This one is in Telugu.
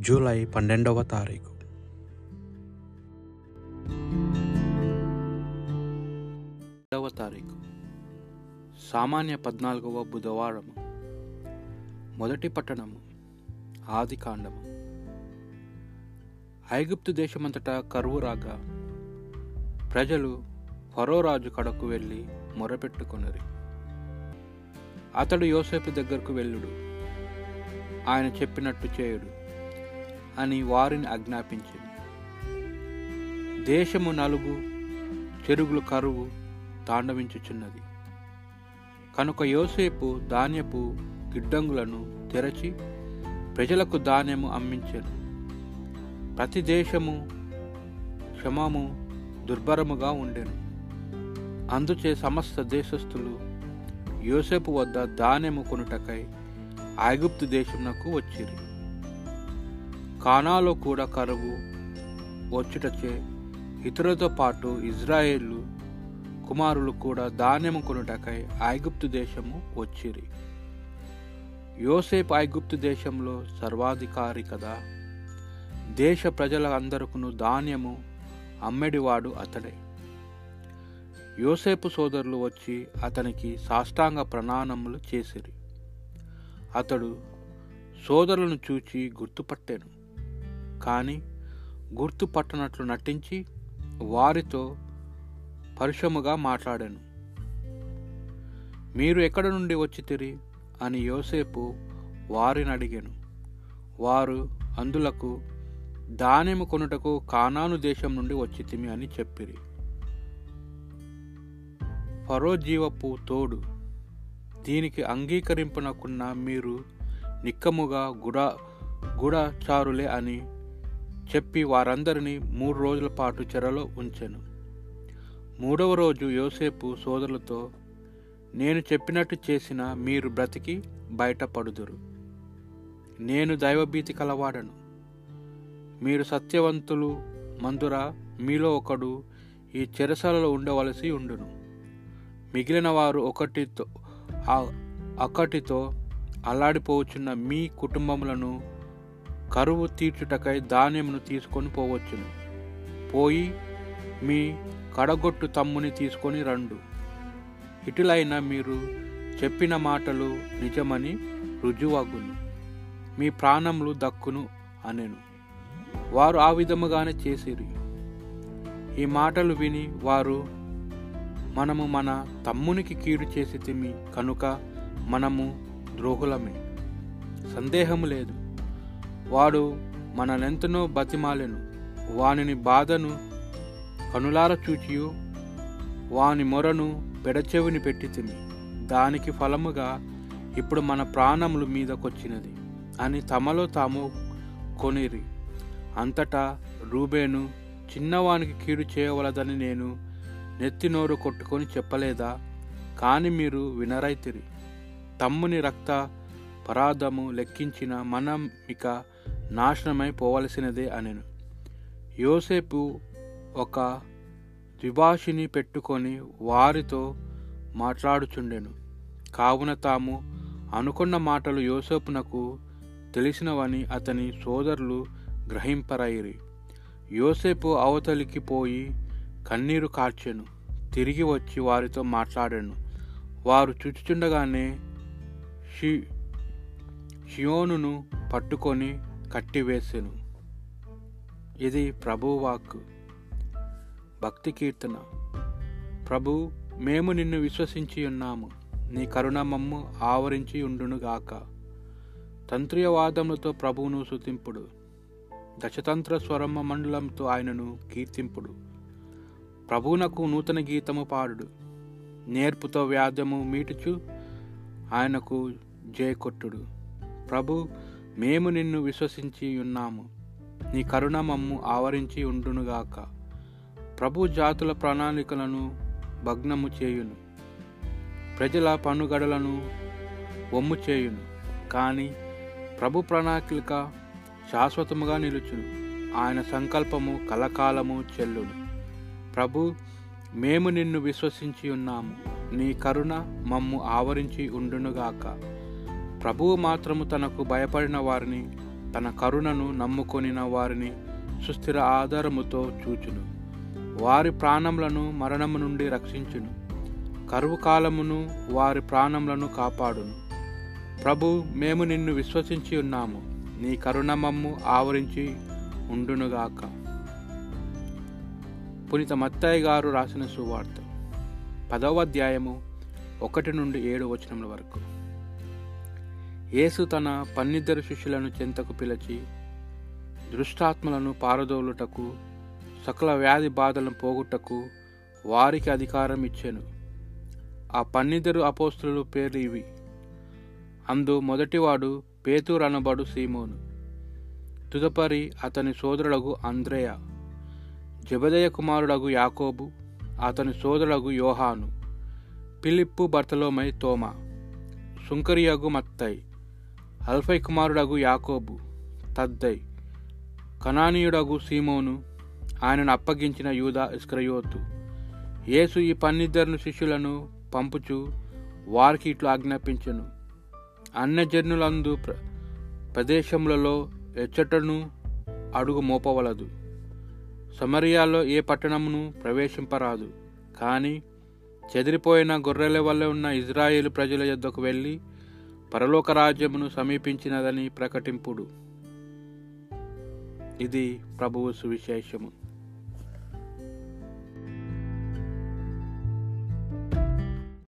జూలై పన్నెండవ తారీఖు. రెండవ తారీఖు. సామాన్య పద్నాలుగవ బుధవారము. మొదటి పట్టణము ఆది కాండము. ఐగుప్తు దేశమంతటా కరువు రాగా ప్రజలు ఫరోరాజు కడకు వెళ్ళి మొరపెట్టుకున్నది అతడు యోసేపు దగ్గరకు వెళ్ళుడు. ఆయన చెప్పినట్టు చేయుడు. అని వారిని ఆజ్ఞాపించింది. దేశము నలుగు చెరుగులు కరువు తాండవించుచున్నది. కనుక యోసేపు ధాన్యపు గిడ్డంగులను తెరచి ప్రజలకు ధాన్యము అమ్మించాను. ప్రతి దేశము క్షమము దుర్భరముగా ఉండెను. అందుచే సమస్త దేశస్థులు యోసేపు వద్ద ధాన్యము కొనుటకై ఐగుప్తు దేశమునకు వచ్చిరి. కానాలో కూడా కరువు వచ్చుటచే ఇతరులతో పాటు ఇజ్రాయేళ్ళు కుమారులు కూడా ధాన్యము కొనుటకై ఐగుప్తు దేశము వచ్చిరి. యోసేపు ఐగుప్తు దేశంలో సర్వాధికారి కదా. దేశ ప్రజల అందరుకును ధాన్యము అమ్మెడివాడు అతడే. యోసేపు సోదరులు వచ్చి అతనికి సాష్టాంగ ప్రణానములు చేసిరి. అతడు సోదరులను చూచి గుర్తుపట్టాను. కానీ గుర్తుపట్టనట్లు నటించి వారితో పరుషముగా మాట్లాడాను. మీరు ఎక్కడ నుండి వచ్చి తిరి? అని యోసేపు వారిని అడిగాను. వారు అందులకు దానిము కొనుటకు కానాను దేశం నుండి వచ్చి తిమి అని చెప్పిరి. పరోజీవపు తోడు దీనికి అంగీకరింపనకున్న మీరు నిక్కముగా గుడ చారులే అని చెప్పి వారందరినీ మూడు రోజుల పాటు చెరలో ఉంచెను. మూడవ రోజు యోసేపు సోదరులతో నేను చెప్పినట్టు చేసిన మీరు బ్రతికి బయటపడుదురు. నేను దైవభీతి కలవాడను. మీరు సత్యవంతులు మందుర మీలో ఒకడు ఈ చెరసాలలో ఉండవలసి ఉండును. మిగిలిన వారు ఒకటితో అక్కటితో అల్లాడిపోవచ్చున్న మీ కుటుంబములను కరువు తీర్చుటకై ధాన్యమును తీసుకొని పోవచ్చును. పోయి మీ కడగొట్టు తమ్ముని తీసుకొని రండు. ఇటులైన మీరు చెప్పిన మాటలు నిజమని రుజువగును. మీ ప్రాణములు దక్కును అనెను. వారు ఆ విధముగానే చేసిరి. ఈ మాటలు విని వారు మనము మన తమ్మునికి కీడు చేసి తిమి కనుక మనము ద్రోహులమే. సందేహము లేదు. వాడు మననెంతనో బతిమాలెను. వానిని బాధను కనులార చూచియు. వాని మొరను పెడచెవిని పెట్టి తిని. దానికి ఫలముగా ఇప్పుడు మన ప్రాణములు మీదకొచ్చినది అని తమలో తాము కొనిరి. అంతటా రూబేను చిన్నవానికి కీడు చేయవలదని నేను నెత్తినోరు కొట్టుకొని చెప్పలేదా? కాని మీరు వినరైతిరి. తమ్ముని రక్త పరాధము లెక్కించిన మనం ఇక నాశనమై పోవలసినదే అనెను. యోసేపు ఒక ద్విభాషిని పెట్టుకొని వారితో మాట్లాడుచుండెను. కావున తాము అనుకున్న మాటలు యోసేపునకు తెలిసినవని అతని సోదరులు గ్రహింపరయిరి. యోసేపు అవతలికి పోయి కన్నీరు కార్చెను. తిరిగి వచ్చి వారితో మాట్లాడాను. వారు చుచుచుండగానే షి షియోనును పట్టుకొని కట్టివేసెను. ఇది ప్రభువాక్ భక్తి కీర్తన. ప్రభు మేము నిన్ను విశ్వసించి ఉన్నాము నీ కరుణ మమ్ము ఆవరించి ఉండునుగాక తంత్రియవాదములతో ప్రభువును సుతింపుడు దశతంత్ర స్వరమ మండలంతో ఆయనను కీర్తింపుడు. ప్రభువునకు నూతన గీతము పాడుడు. నేర్పుతో వ్యాధము మీటుచు ఆయనకు జయకొట్టుడు. ప్రభు మేము నిన్ను విశ్వసించి ఉన్నాము. నీ కరుణ మమ్ము ఆవరించి ఉండునుగాక ప్రభు జాతుల ప్రణాళికలను భగ్నము చేయును. ప్రజల పనుగడలను ఒమ్ము చేయును. కానీ ప్రభు ప్రణాళిక శాశ్వతముగా నిలుచును. ఆయన సంకల్పము కలకాలము చెల్లును. ప్రభు మేము నిన్ను విశ్వసించి ఉన్నాము. నీ కరుణ మమ్ము ఆవరించి ఉండునుగాక ప్రభువు మాత్రము తనకు భయపడిన వారిని తన కరుణను నమ్ముకొనిన వారిని సుస్థిర ఆధారముతో చూచును. వారి ప్రాణములను మరణము నుండి రక్షించును. కరువు కాలమును వారి ప్రాణములను కాపాడును. ప్రభు మేము నిన్ను విశ్వసించి ఉన్నాము. నీ కరుణ మమ్ము ఆవరించి ఉండునుగాక. పునీత మత్తయ్య గారు రాసిన సువార్త పదవ అధ్యాయము ఒకటి నుండి ఏడు వచనముల వరకు. యేసు తన పన్నిద్దరు శిష్యులను చెంతకు పిలిచి దృష్టాత్మలను పారదోలుటకు సకల వ్యాధి బాధలను పోగొట్టకు వారికి అధికారం ఇచ్చాను. ఆ పన్నిద్దరు అపోస్తులు పేర్లు ఇవి. అందు మొదటివాడు పేతూరు అనబడు సీమోను. తుదపరి అతని సోదరుడగు అంద్రేయ. జబదయ కుమారుడగు యాకోబు అతని సోదరుడగు యోహాను. పిలిప్పు భర్తలోమై తోమా. సుంకరియగు మత్తై అల్ఫై కుమారుడగు యాకోబు తద్దై. కనానీయుడగు సీమోను ఆయనను అప్పగించిన యూదా ఇస్క్రయోతు. యేసు ఈ పన్నిద్దరు శిష్యులను పంపుచు వారికి ఇట్లు ఆజ్ఞాపించను. అన్యజనులందు ప్ర ప్రదేశములలో ఎచ్చటను అడుగు మోపవలదు. సమరియాలో ఏ పట్టణమును ప్రవేశింపరాదు. కానీ చెదిరిపోయిన గొర్రెల వల్ల ఉన్న ఇజ్రాయేల్ ప్రజల యొద్దకు వెళ్ళి పరలోక రాజ్యమును సమీపించినదని ప్రకటింపుడు. ఇది ప్రభువు సువిశేషము.